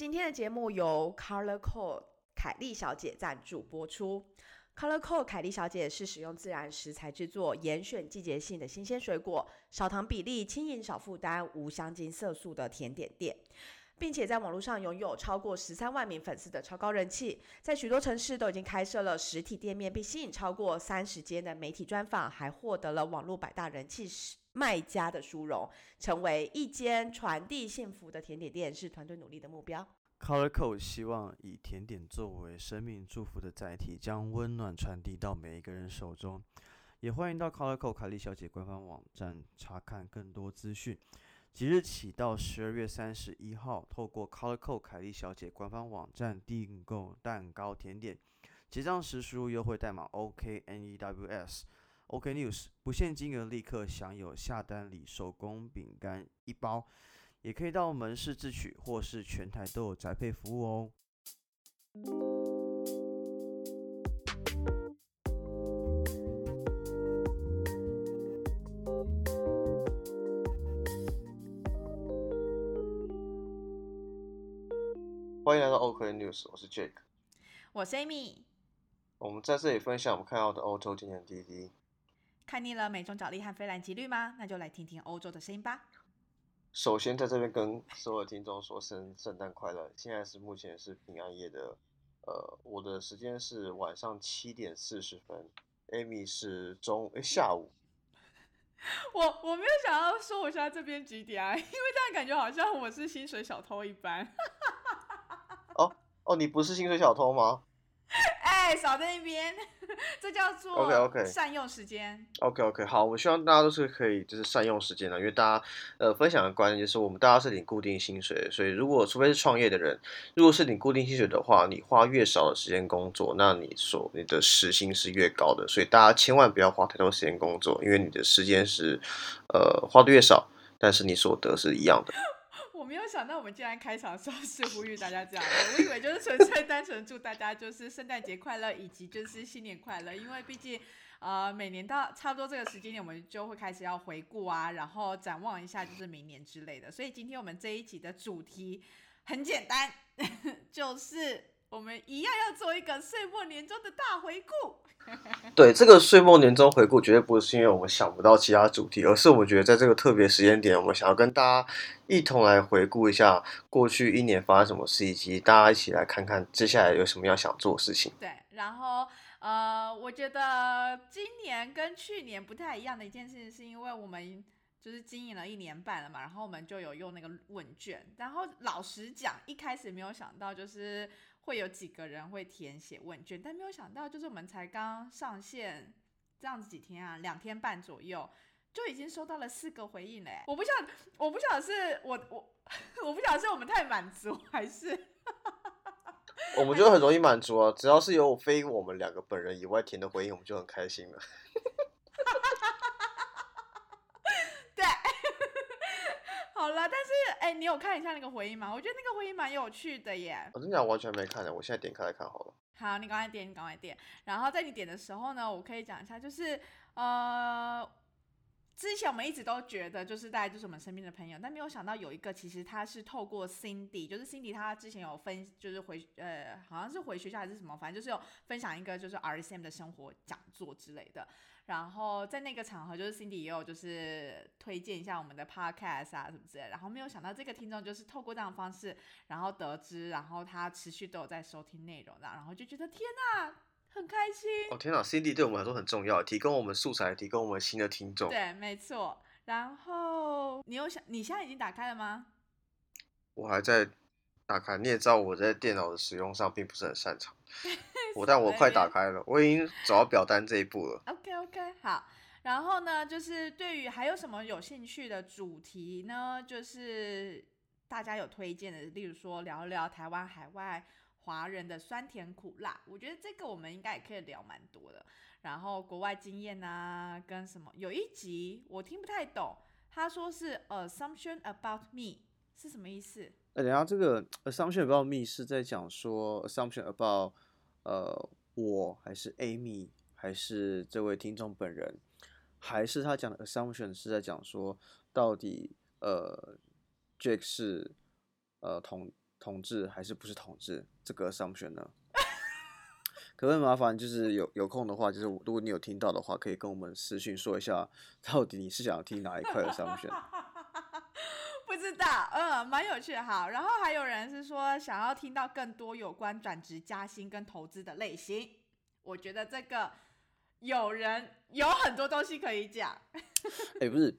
今天的节目由 Color Code 凯莉小姐赞助播出。Color Code 凯莉小姐是使用自然食材制作，严选季节性的新鲜水果，少糖比例，轻盈少负担，无香精色素的甜点店。并且在网络上拥有超过十三万名粉丝的超高人气，在许多城市都已经开设了实体店面，并吸引超过三十间的媒体专访，还获得了网络百大人气卖家的殊荣，成为一间传递幸福的甜点店，是团队努力的目标。Colorco 希望以甜点作为生命祝福的载体，将温暖传递到每一个人手中。也欢迎到 Colorco 凯莉小姐官方网站查看更多资讯。即日起到十二月三十一号，透过 Colorco 凯莉小姐官方网站订购蛋糕甜点，结账时输入优惠代码 OKNEWS News，不限金额立刻享有下单礼手工饼干一包，也可以到门市自取，或是全台都有宅配服务哦。欢迎来到 OK News，我是 Jake，我是 Amy。我们在这里分享我们看到的欧洲今年滴滴。看腻了美中角力和非蓝即绿吗？那就来听听欧洲的声音吧。首先在这边跟所有听众说声圣诞快乐。现在是目前是平安夜的，呃，我的时间是晚上七点四十分，Amy 是中诶下午。我我没有想要说我现在这边几点啊，因为这样感觉好像我是薪水小偷一般。哦哦，你不是薪水小偷吗？哎，少在那边，这叫做 OK OK 善用时间。OK OK，好，我希望大家都是可以就是善用时间的，因为大家呃分享的观念就是我们大家是领固定薪水，所以如果除非是创业的人，如果是领固定薪水的话，你花越少的时间工作，那你所你的时薪是越高的，所以大家千万不要花太多时间工作，因为你的时间是呃花的越少，但是你所得是一样的。没有想到我们竟然开场的时候是呼吁大家这样，我以为就是纯粹单纯祝大家就是圣诞节快乐，以及就是新年快乐，因为毕竟呃每年到差不多这个时间点，我们就会开始要回顾啊，然后展望一下就是明年之类的，所以今天我们这一集的主题很简单，就是。我们一样要做一个岁末年终的大回顾。对，这个岁末年终回顾绝对不是因为我们想不到其他主题，而是我们觉得在这个特别时间点，我们想要跟大家一同来回顾一下过去一年发生什么事，以及大家一起来看看接下来有什么要想做的事情。对，然后呃，我觉得今年跟去年不太一样的一件事情，是因为我们。就是经营了一年半了嘛，然后我们就有用那个问卷，然后老实讲，一开始没有想到就是会有几个人会填写问卷，但没有想到就是我们才刚上线这样子几天啊，两天半左右就已经收到了四个回应嘞。我不晓，我不晓得是我我我不晓得是我们太满足还是，我们就很容易满足啊，只要是有非我们两个本人以外填的回应，我们就很开心了。你有看一下那个回应吗？我觉得那个回应蛮有趣的耶。我真的完全没看的，我现在点开来看好了。好，你赶快点，你赶快点。然后在你点的时候呢，我可以讲一下，就是呃，之前我们一直都觉得就是大家就是我们身边的朋友，但没有想到有一个其实他是透过 Cindy，就是 Cindy 他之前有分，就是回呃好像是回学校还是什么，反正就是有分享一个就是 RSM 的生活讲座之类的。然后在那个场合，就是 Cindy 也有就是推荐一下我们的 Podcast 啊什么之类。然后没有想到这个听众就是透过这样的方式，然后得知，然后他持续都有在收听内容的，然后就觉得天哪，很开心。哦天哪，Cindy 对我们来说很重要，提供我们素材，提供我们新的听众。对，没错。然后你有想，你现在已经打开了吗？我还在打开。你也知道我在电脑的使用上并不是很擅长。我但我快打开了，我已经走到表单这一步了。OK OK，好。然后呢，就是对于还有什么有兴趣的主题呢？就是大家有推荐的，例如说聊一聊台湾海外华人的酸甜苦辣，我觉得这个我们应该也可以聊蛮多的。然后国外经验啊，跟什么？有一集我听不太懂，他说是 assumption about me 是什么意思？哎，等下这个 assumption about me 是在讲说 assumption about 呃，我还是 Amy，还是这位听众本人，还是他讲的 assumption 是在讲说，到底呃，Jake 是呃同同志还是不是同志这个 assumption 呢？可不可以麻烦就是有有空的话，就是如果你有听到的话，可以跟我们私讯说一下，到底你是想要听哪一块的 assumption？不知道，嗯，蛮有趣的。好，然后还有人是说想要听到更多有关转职加薪跟投资的类型。我觉得这个有人有很多东西可以讲。哎、不是，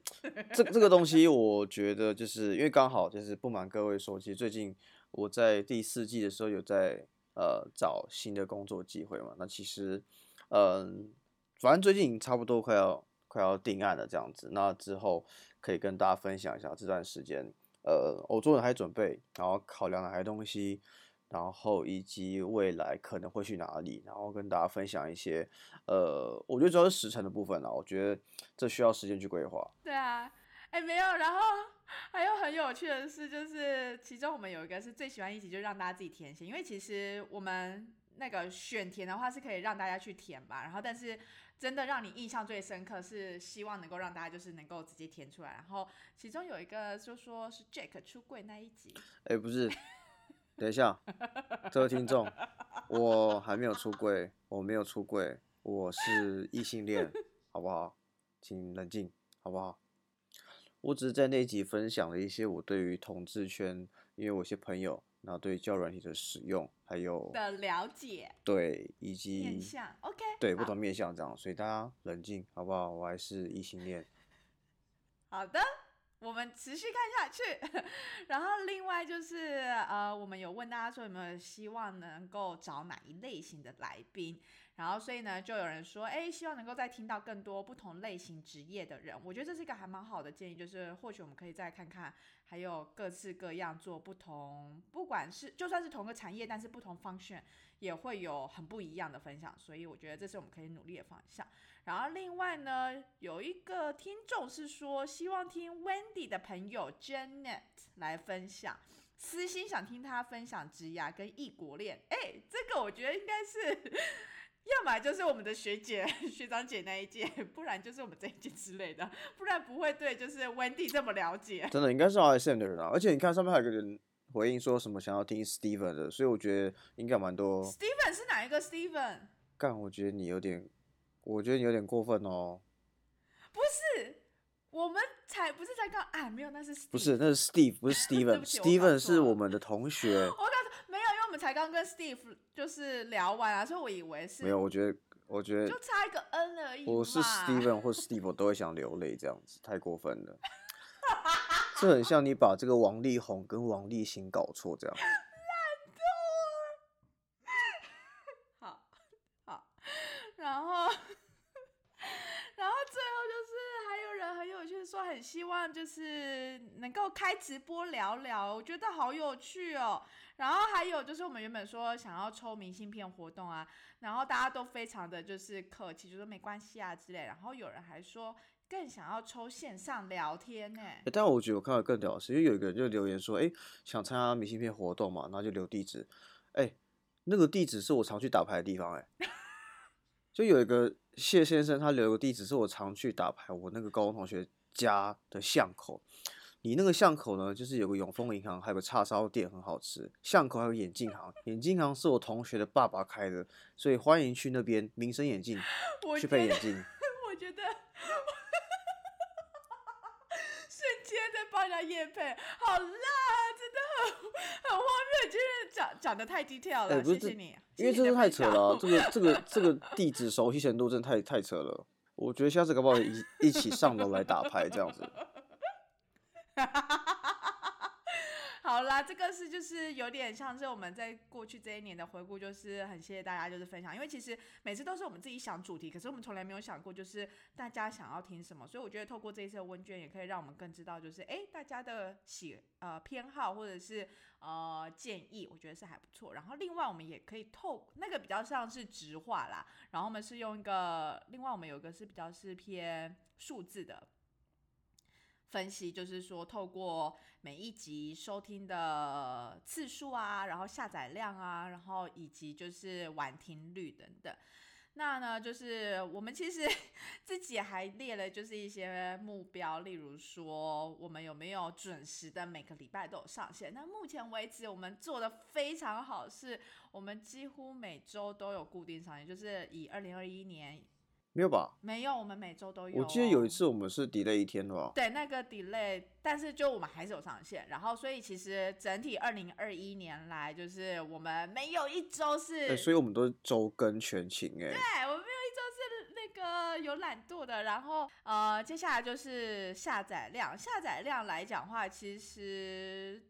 这这个东西，我觉得就是因为刚好就是不瞒各位说，其实最近我在第四季的时候有在呃找新的工作机会嘛。那其实，嗯、反正最近差不多快要快要定案了这样子。那之后可以跟大家分享一下这段时间，呃，我做了哪些准备，然后考量哪些东西，然后以及未来可能会去哪里，然后跟大家分享一些，呃，我觉得主要是时程的部分啊，我觉得这需要时间去规划。对啊，哎，没有，然后还有很有趣的事，就是其中我们有一个是最喜欢一集，就让大家自己填写，因为其实我们那个选填的话是可以让大家去填吧，然后但是真的让你印象最深刻是希望能够让大家就是能够直接填出来，然后其中有一个就说是 Jack 出柜那一集，哎、不是，等一下，这位听众，我还没有出柜，我没有出柜，我是异性恋，好不好？请冷静，好不好？我只是在那集分享了一些我对于同志圈，因为我一些朋友，然后对教软体的使用，还有的了解对以面及向，OK，对不同面向这样，所以大家冷静，好不好？我还是异性恋。好的，我们持续看下去。然后另外就是呃，我们有问大家说有没有希望能够找哪一类型的来宾，然后所以呢，就有人说，哎，希望能够再听到更多不同类型职业的人。我觉得这是一个还蛮好的建议，就是或许我们可以再看看，还有各式各样做不同，不管是就算是同个产业，但是不同 function 也会有很不一样的分享。所以我觉得这是我们可以努力的方向。然后另外呢，有一个听众是说，希望听 Wendy 的朋友 Janet 来分享，私心想听他分享职涯跟异国恋。哎，这个我觉得应该是，要么就是我们的学姐 学长姐那一届，不然就是我们这一届之类的，不然不会对就是 Wendy 这么了解。真的应该是 RSM 的人啊，而且你看上面还有个人回应说什么想要听 Steven 的，所以我觉得应该蛮多。Steven 是哪一个 Steven？干，我觉得你有点，我觉得你有点过分哦。不是，我们才不是才刚啊，没有，那是 Steve 不是，那是 Steve，不是 Steven，Steven 是我们的同学。我们才刚跟 Steve 就是聊完啊，所以我以为是没有，我觉得，我觉得就差一个 N 而已我是 Steven 或 Steve，我都会想流泪，这样子太过分了。这很像你把这个王力宏跟王力行搞错这样。好好，然后然后最后就是还有人很有趣地说，很希望就是能够开直播聊聊，我觉得好有趣哦。然后还有就是我们原本说想要抽明信片活动啊，然后大家都非常的就是客气，就说没关系啊之类。然后有人还说更想要抽线上聊天呢、欸但我觉得我看到更屌的是，因为有一个人就留言说，哎、想参加明信片活动嘛，然后就留地址，哎、那个地址是我常去打牌的地方、哎，就有一个谢先生，他留个地址是我常去打牌，我那个高中同学家的巷口。你那个巷口呢，就是有个永丰银行，还有个叉烧店很好吃。巷口还有眼镜行，眼镜行是我同学的爸爸开的，所以欢迎去那边民生眼镜 去配眼镜。我觉得 瞬间在帮人家夜配，好辣啊，真的很很荒谬，就是讲讲的太 detail 了，哎不是谢谢你，因为这是太扯了啊、这个这个这个地址熟悉程度真的太太扯了。我觉得下次搞不好一一起上楼来打牌这样子。好啦，这个是就是有点像是我们在过去这一年的回顾，就是很谢谢大家就是分享，因为其实每次都是我们自己想主题，可是我们从来没有想过就是大家想要听什么，所以我觉得透过这一次的问卷，也可以让我们更知道就是哎大家的喜呃偏好或者是呃建议，我觉得是还不错。然后另外我们也可以透那个比较像是直话啦，然后我们是用一个另外我们有一个是比较是偏数字的。分析就是说，透过每一集收听的次数啊，然后下载量啊，然后以及就是晚听率等等。那呢，就是我们其实 自己还列了，就是一些目标，例如说我们有没有准时的每个礼拜都有上线。那目前为止，我们做的非常好，是我们几乎每周都有固定上线，就是以二零二一年。没有吧？没有，我们每周都有。我记得有一次我们是 delay 一天的吧？对，那个 delay，但是就我们还是有上线。然后，所以其实整体二零二一年来，就是我们没有一周是，所以我们都是周更全勤哎。对，我们没有一周是那个有懒惰的。然后，呃，接下来就是下载量，下载量来讲话，其实。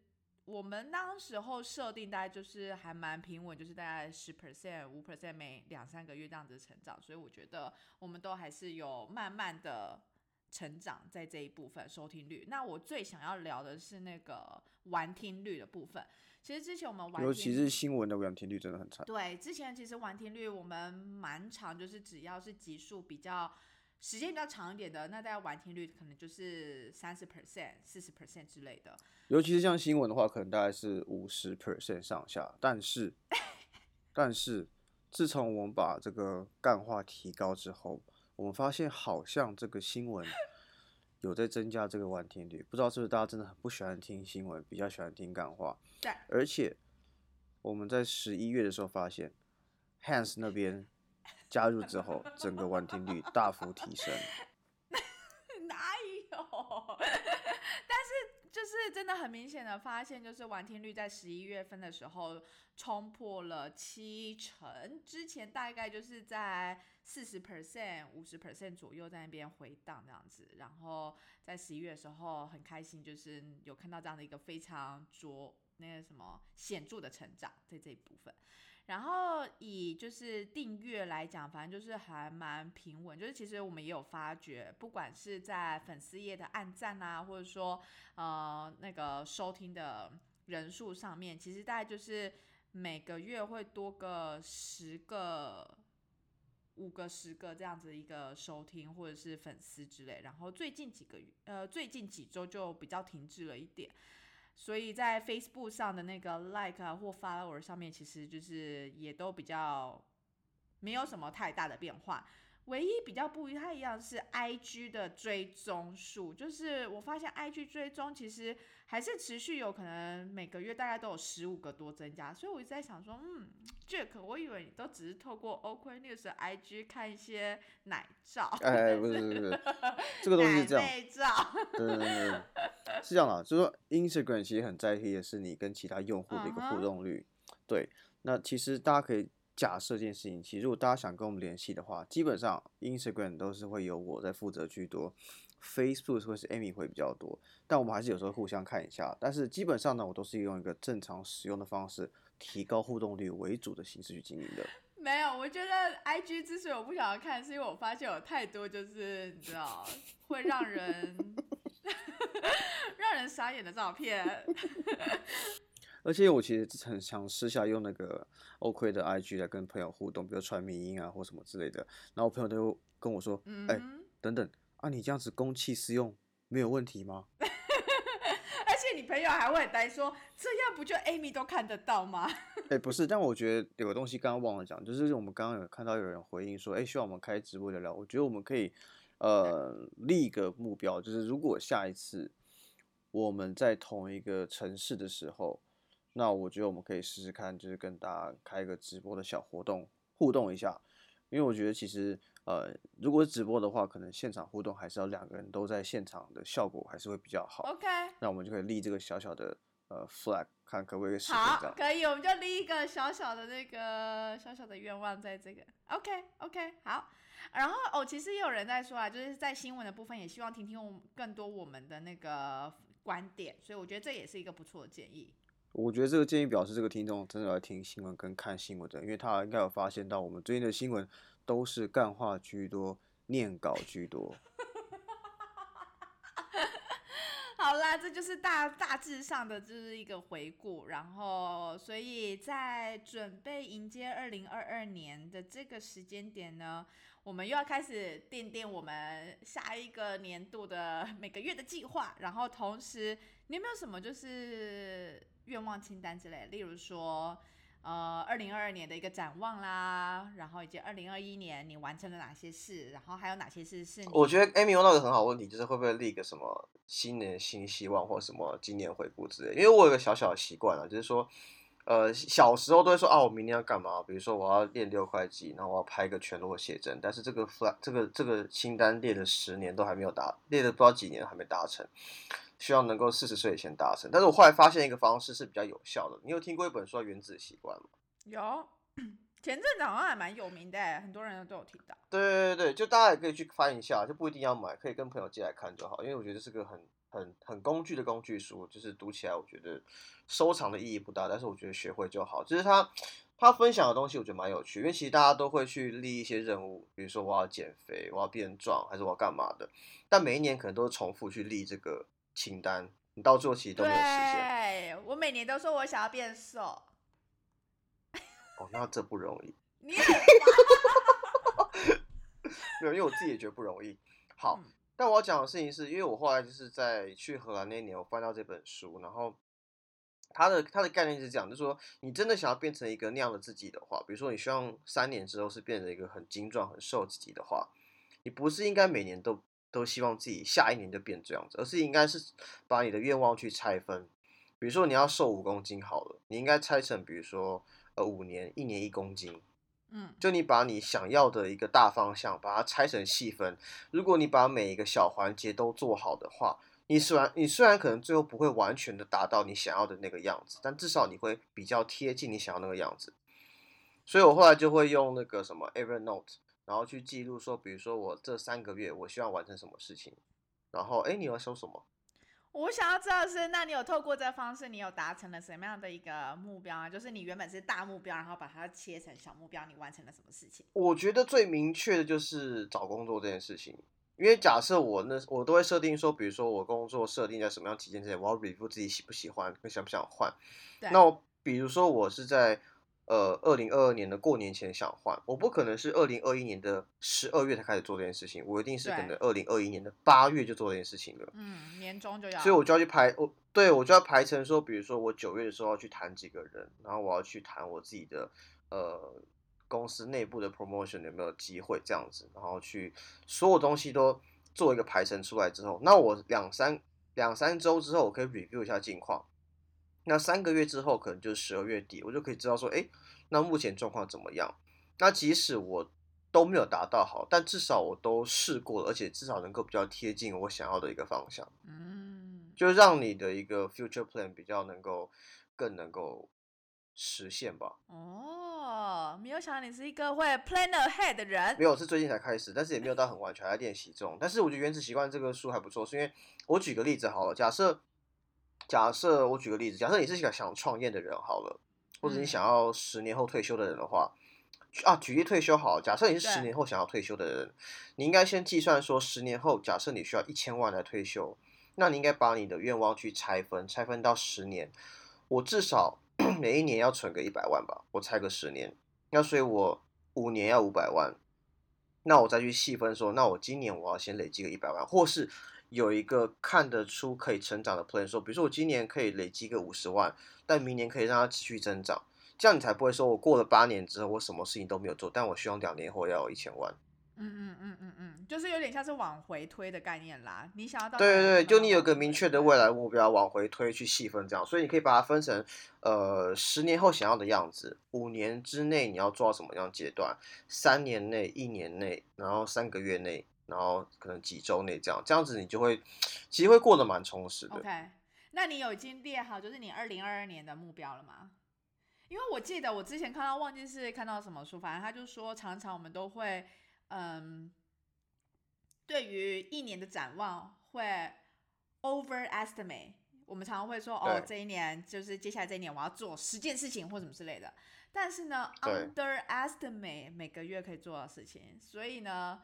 我们当时候设定大概就是还蛮平稳，就是大概十 percent、五 percent 每两三个月这样子成长，所以我觉得我们都还是有慢慢的成长在这一部分收听率。那我最想要聊的是那个完听率的部分。其实之前我们玩，尤其是新闻的完听率真的很差。对，之前其实完听率我们蛮长，就是只要是集数比较。时间比较长一点的，那大家完听率可能就是三十 percent、四十 percent 之类的。尤其是像新闻的话，可能大概是五十 percent 上下。但是，但是自从我们把这个干话提高之后，我们发现好像这个新闻有在增加这个完听率。不知道是不是大家真的很不喜欢听新闻，比较喜欢听干话。对。而且我们在十一月的时候发现，Hans 那边。加入之后，整个完听率大幅提升。哪有？但是就是真的很明显的发现，就是完听率在十一月份的时候冲破了七成，之前大概就是在四十 percent、五十 percent 左右在那边回荡这样子。然后在十一月的时候很开心，就是有看到这样的一个非常卓那个什么显著的成长在这一部分。然后以就是订阅来讲，反正就是还蛮平稳。就是其实我们也有发觉，不管是在粉丝页的按赞啊，或者说呃那个收听的人数上面，其实大概就是每个月会多个十个、五个、十个这样子一个收听或者是粉丝之类。然后最近几个月，呃最近几周就比较停滞了一点。所以在 Facebook 上的那个 Like 啊或 Follower 上面，其实就是也都比较没有什么太大的变化。唯一比较不太一样是 IG 的追踪数，就是我发现 IG 追踪其实还是持续有可能每个月大概都有十五个多增加，所以我一直在想说，嗯，Jack，我以为你都只是透过 OK News 的 IG 看一些奶照，哎，不是不是，这个东西是这样，对对对，是这样的，就是说 Instagram 其实很在意的是你跟其他用户的一个互动率，对，那其实大家可以。假设这件事情，其实如果大家想跟我们联系的话，基本上 Instagram 都是会由我在负责居多，Facebook 会是 Amy 会比较多，但我们还是有时候互相看一下。但是基本上呢，我都是用一个正常使用的方式，提高互动率为主的形式去经营的。没有，我觉得 IG 之所以我不想要看，是因为我发现有太多就是你知道会让人 让人傻眼的照片。而且我其实很想私下用那个 OK 的 IG 来跟朋友互动，比如传迷音啊或什么之类的。然后我朋友都跟我说：“哎，等等，啊你这样子公器私用没有问题吗？” 而且你朋友还会担说：“这样不就 Amy 都看得到吗？” 哎，不是，但我觉得有个东西刚刚忘了讲，就是我们刚刚有看到有人回应说：“哎，希望我们开直播聊聊。”我觉得我们可以呃立一个目标，就是如果下一次我们在同一个城市的时候。那我觉得我们可以试试看，就是跟大家开一个直播的小活动，互动一下。因为我觉得其实，呃，如果是直播的话，可能现场互动还是要两个人都在现场的效果还是会比较好。OK，那我们就可以立这个小小的呃 flag，看可不可以实现。好，可以，我们就立一个小小的那个小小的愿望在这个。OK，OK，好。然后哦，其实也有人在说啊，就是在新闻的部分也希望听听更多我们的那个观点，所以我觉得这也是一个不错的建议。我觉得这个建议表示这个听众真的来听新闻跟看新闻的，因为他应该有发现到我们最近的新闻都是干话居多，念稿居多。好啦，这就是大大致上的就是一个回顾，然后所以在准备迎接二零二二年的这个时间点呢，我们又要开始奠定我们下一个年度的每个月的计划，然后同时你有没有什么就是？愿望清单之类，例如说，呃二零二二年的一个展望啦，然后以及二零二一年你完成了哪些事，然后还有哪些事是我觉得 Amy 问到一个很好问题，就是会不会立个什么新年新希望或什么今年回顾之类。因为我有个小小的习惯啊，就是说，呃，小时候都会说啊，我明年要干嘛？比如说我要练六块肌，然后我要拍一个全裸写真。但是这个 flag 这个这个清单列了十年都还没有达，列了不知道几年还没达成，希望能够四十岁以前达成。但是我后来发现一个方式是比较有效的。你有听过一本书叫《原子习惯》吗？有 前阵子好像还蛮有名的，很多人都有听到。对对对对，就大家也可以去翻一下，就不一定要买，可以跟朋友借来看就好。因为我觉得是个很很很工具的工具书，就是读起来我觉得收藏的意义不大，但是我觉得学会就好。就是他他分享的东西，我觉得蛮有趣，因为其实大家都会去立一些任务，比如说我要减肥，我要变壮，还是我要干嘛的。但每一年可能都是重复去立这个清单，你到最后其实都没有实现。对，我每年都说我想要变瘦，哦，那这不容易。没有，因为我自己也觉得不容易。好，嗯但我要讲的事情是，因为我后来就是在去荷兰那年，我翻到这本书，然后它的它的概念是这样，就是说你真的想要变成一个那样的自己的话，比如说你希望三年之后是变成一个很精壮、很瘦自己的话，你不是应该每年都都希望自己下一年就变这样子，而是应该是把你的愿望去拆分。比如说你要瘦五公斤好了，你应该拆成比如说呃五年，一年一公斤。嗯，就你把你想要的一个大方向，把它拆成细分。如果你把每一个小环节都做好的话，你虽然你虽然可能最后不会完全的达到你想要的那个样子，但至少你会比较贴近你想要那个样子。所以我后来就会用那个什么 Evernote，然后去记录说，比如说我这三个月我需要完成什么事情，然后哎，你要说什么？我想要知道的是，那你有透过这个方式，你有达成了什么样的一个目标啊？就是你原本是大目标，然后把它切成小目标，你完成了什么事情？我觉得最明确的就是找工作这件事情，因为假设我那我都会设定说，比如说我工作设定在什么样期间之内，我要 review 自己喜不喜欢，跟想不想换。对，那我比如说我是在呃二零二二年的过年前想换，我不可能是二零二一年的十二月才开始做这件事情，我一定是可对能二零二一年的八月就做这件事情了。嗯，年终就要，所以我就要去排，我对我就要排成说，比如说我九月的时候要去谈几个人，然后我要去谈我自己的呃公司内部的 promotion 有没有机会这样子，然后去所有东西都做一个排程出来之后，那我两三两三周之后，我可以 review 一下近况。那三个月之后，可能就是十二月底，我就可以知道说，哎，那目前状况怎么样？那即使我都没有达到好，但至少我都试过了，而且至少能够比较贴近我想要的一个方向。嗯，就让你的一个 future plan 比较能够更能够实现吧。哦，没有想到你是一个会 plan ahead 的人没。有，是最近才开始，但是也没有到很完全，还在练习中。但是我觉得《原子习惯》这个书还不错，是因为我举个例子好了，假设假设我举个例子，假设你是想想创业的人好了，或者你嗯想要十年后退休的人的话。啊，举例退休好了，假设你是十年后想要退休的人，你应该先计算说，十年后假设你需要一千万来退休，那你应该把你的愿望去拆分，拆分到十年。我至少 每一年要存个一百万吧，我拆个十年，那所以我五年要五百万，那我再去细分说，那我今年我要先累积个一百万，或是有一个看得出可以成长的 plan，说，比如说我今年可以累积个五十万，但明年可以让它持续增长，这样你才不会说我过了八年之后我什么事情都没有做，但我希望两年后要有一千万。嗯嗯嗯嗯嗯，就是有点像是往回推的概念啦。你想要到对对对，就你有个个明确的未来目标，往回推去细分这样，所以你可以把它分成呃十年后想要的样子，五年之内你要做到什么样阶段，三年内、一年内，然后三个月内，然后可能几周内这样，这样子你就会其实会过得蛮充实的。OK，那你有已经列好就是你二零二二年的目标了吗？因为我记得我之前看到忘记是看到什么书，反正他就说常常我们都会嗯，对于一年的展望会 overestimate。我们常常会说，哦，这一年就是接下来这一年我要做十件事情或什么之类的。但是呢，underestimate 每个月可以做的事情，所以呢，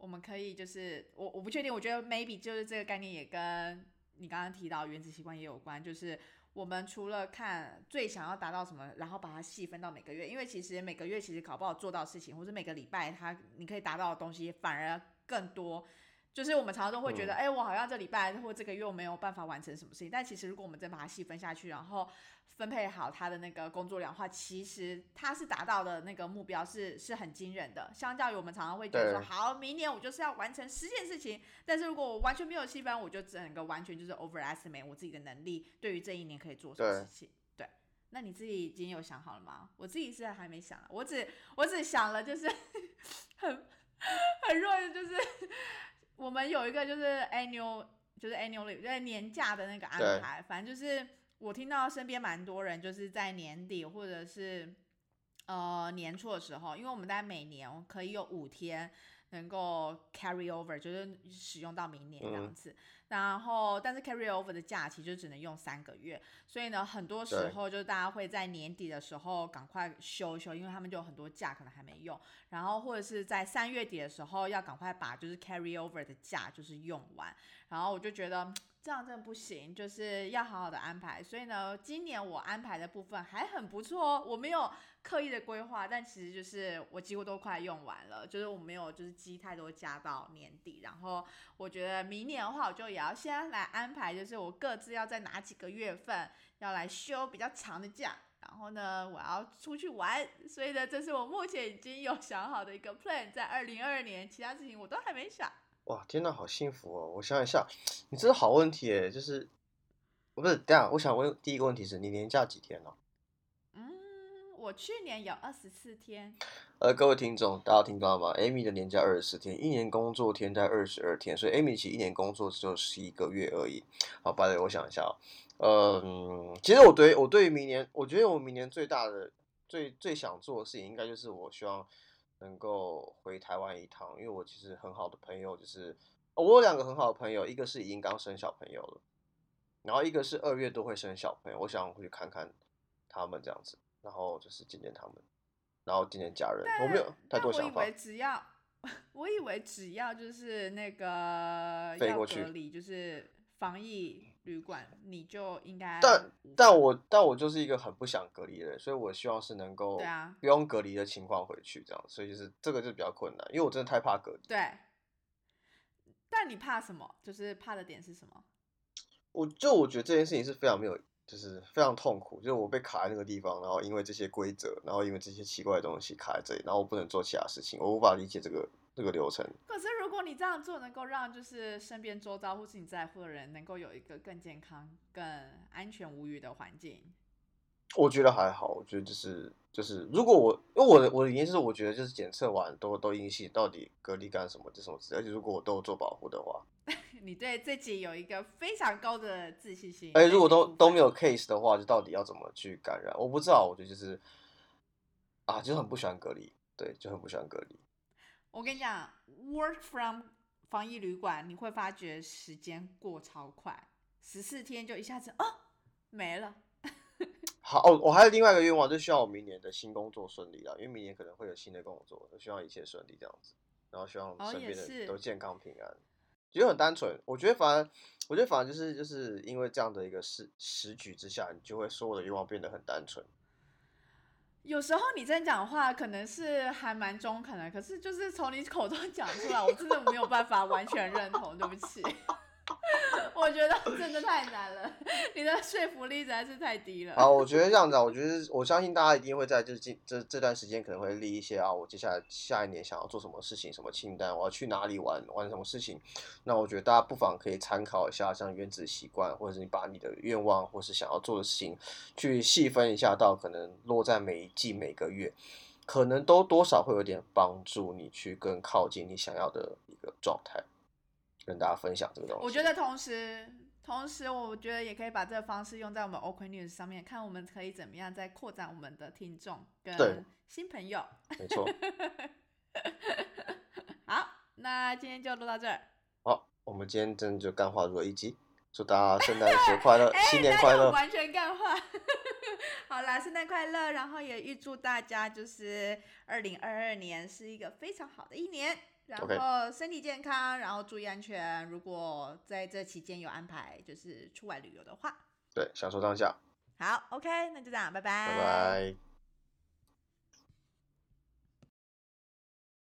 我们可以就是我我不确定，我觉得 maybe 就是这个概念也跟你刚刚提到原子习惯也有关，就是我们除了看最想要达到什么，然后把它细分到每个月，因为其实每个月其实考不好做到事情，或者每个礼拜它你可以达到的东西反而更多，就是我们常常都会觉得，嗯哎、我好像这礼拜或这个月我没有办法完成什么事情，但其实如果我们真把它细分下去，然后分配好他的那个工作量的话，其实他是达到的那个目标是是很惊人的。相较于我们常常会觉得说，好，明年我就是要完成十件事情，但是如果我完全没有细分，我就整个完全就是 overestimate 我自己的能力，对于这一年可以做什么事情。对，那你自己已经有想好了吗？我自己是还没想，我只我只想了，就是 很很弱的，就是我们有一个就是 annual 就是 annual 就是年假的那个安排，反正就是我听到身边蛮多人就是在年底或者是呃年初的时候，因为我们在每年可以有五天能够 carry over，就是使用到明年这样嗯子。然后，但是 carry over 的假期就只能用三个月，所以呢，很多时候就大家会在年底的时候赶快休一休，因为他们就有很多假可能还没用。然后或者是在三月底的时候要赶快把就是 carry over 的假就是用完。然后我就觉得嗯这样真的不行，就是要好好的安排。所以呢，今年我安排的部分还很不错哦，我没有刻意的规划，但其实就是我几乎都快用完了，就是我没有就是积太多加到年底。然后我觉得明年的话，我就也要先来安排，就是我各自要在哪几个月份要来休比较长的假。然后呢，我要出去玩，所以呢，这是我目前已经有想好的一个 plan，在二零二二年，其他事情我都还没想。哇，天呐，好幸福哦！我想一下，你这是好问题诶，就是，不是，等一下，我想问第一个问题是你年假几天呢、嗯，我去年有二十四天，呃，各位听众，大家听到吗？Amy 的年假二十四天，一年工作天在二十二天，所以 Amy 其实一年工作只有十一个月而已。好，by the 我想一下哦，嗯，其实我对我对于明年，我觉得我明年最大的、最最想做的事情，应该就是我希望能够回台湾一趟，因为我其实很好的朋友就是，哦我有两个很好的朋友，一个是已经刚生小朋友了，然后一个是二月都会生小朋友，我想回去看看他们这样子，然后就是见见他们。然后见见家人，我没有太多想法为。只要，我以为只要就是那个要飞过去隔离，就是防疫旅馆，你就应该但但我但我就是一个很不想隔离的人，所以我希望是能够对啊不用隔离的情况回去这样，所以就是这个就比较困难，因为我真的太怕隔离。对。但你怕什么？就是怕的点是什么？我就我觉得这件事情是非常没有，就是非常痛苦，就是我被卡在那个地方，然后因为这些规则，然后因为这些奇怪的东西卡在这里，然后我不能做其他事情，我无法理解这个这个流程。可是如果你这样做，能够让就是身边周遭或是你在乎的人，能够有一个更健康、更安全无虞的环境。我觉得还好，我觉得就是就是，如果我因为我的我的原因是，我觉得就是检测完都都阴性，到底隔离干什么这什么之类，而且如果我都有做保护的话，你对自己有一个非常高的自信心。哎如果都都没有 case 的话，就到底要怎么去感染？我不知道，我觉得就是啊，就是很不喜欢隔离，对，就很不喜欢隔离。我跟你讲，work from 防疫旅馆，你会发觉时间过超快，十四天就一下子啊没了。好哦，我还有另外一个愿望，就希望我明年的新工作顺利啦，因为明年可能会有新的工作，就希望一切顺利这样子，然后希望哦身边的人都健康平安。其实很单纯，我觉得反而，我觉得反而就是就是因为这样的一个时时局之下，你就会所有的愿望变得很单纯。有时候你这样讲话可能是还蛮中肯的，可是就是从你口中讲出来，我真的没有办法完全认同，对不起。我觉得真的太难了，你的说服力实在是太低了。好，我 觉得这样子啊，我觉得我相信大家一定会在就是这这这段时间可能会立一些啊，我接下来下一年想要做什么事情，什么清单，我要去哪里玩，玩什么事情。那我觉得大家不妨可以参考一下，像原子习惯，或者是你把你的愿望或是想要做的事情，去细分一下，到可能落在每一季每个月，可能都多少会有点帮助你去更靠近你想要的一个状态，跟大家分享这个东西。我觉得同时，同时我觉得也可以把这个方式用在我们 OK News 上面，看我们可以怎么样再扩展我们的听众跟新朋友。没错。好，那今天就录到这儿。好，我们今天真的就干话如了一集，祝大家圣诞节快乐，新年哎快乐！完全干话。好啦，圣诞快乐！然后也预祝大家就是二零二二年是一个非常好的一年，然后身体健康，然后注意安全。如果在这期间有安排就是出外旅游的话，对，享受当下，好，OK，那就这样，拜拜，拜拜。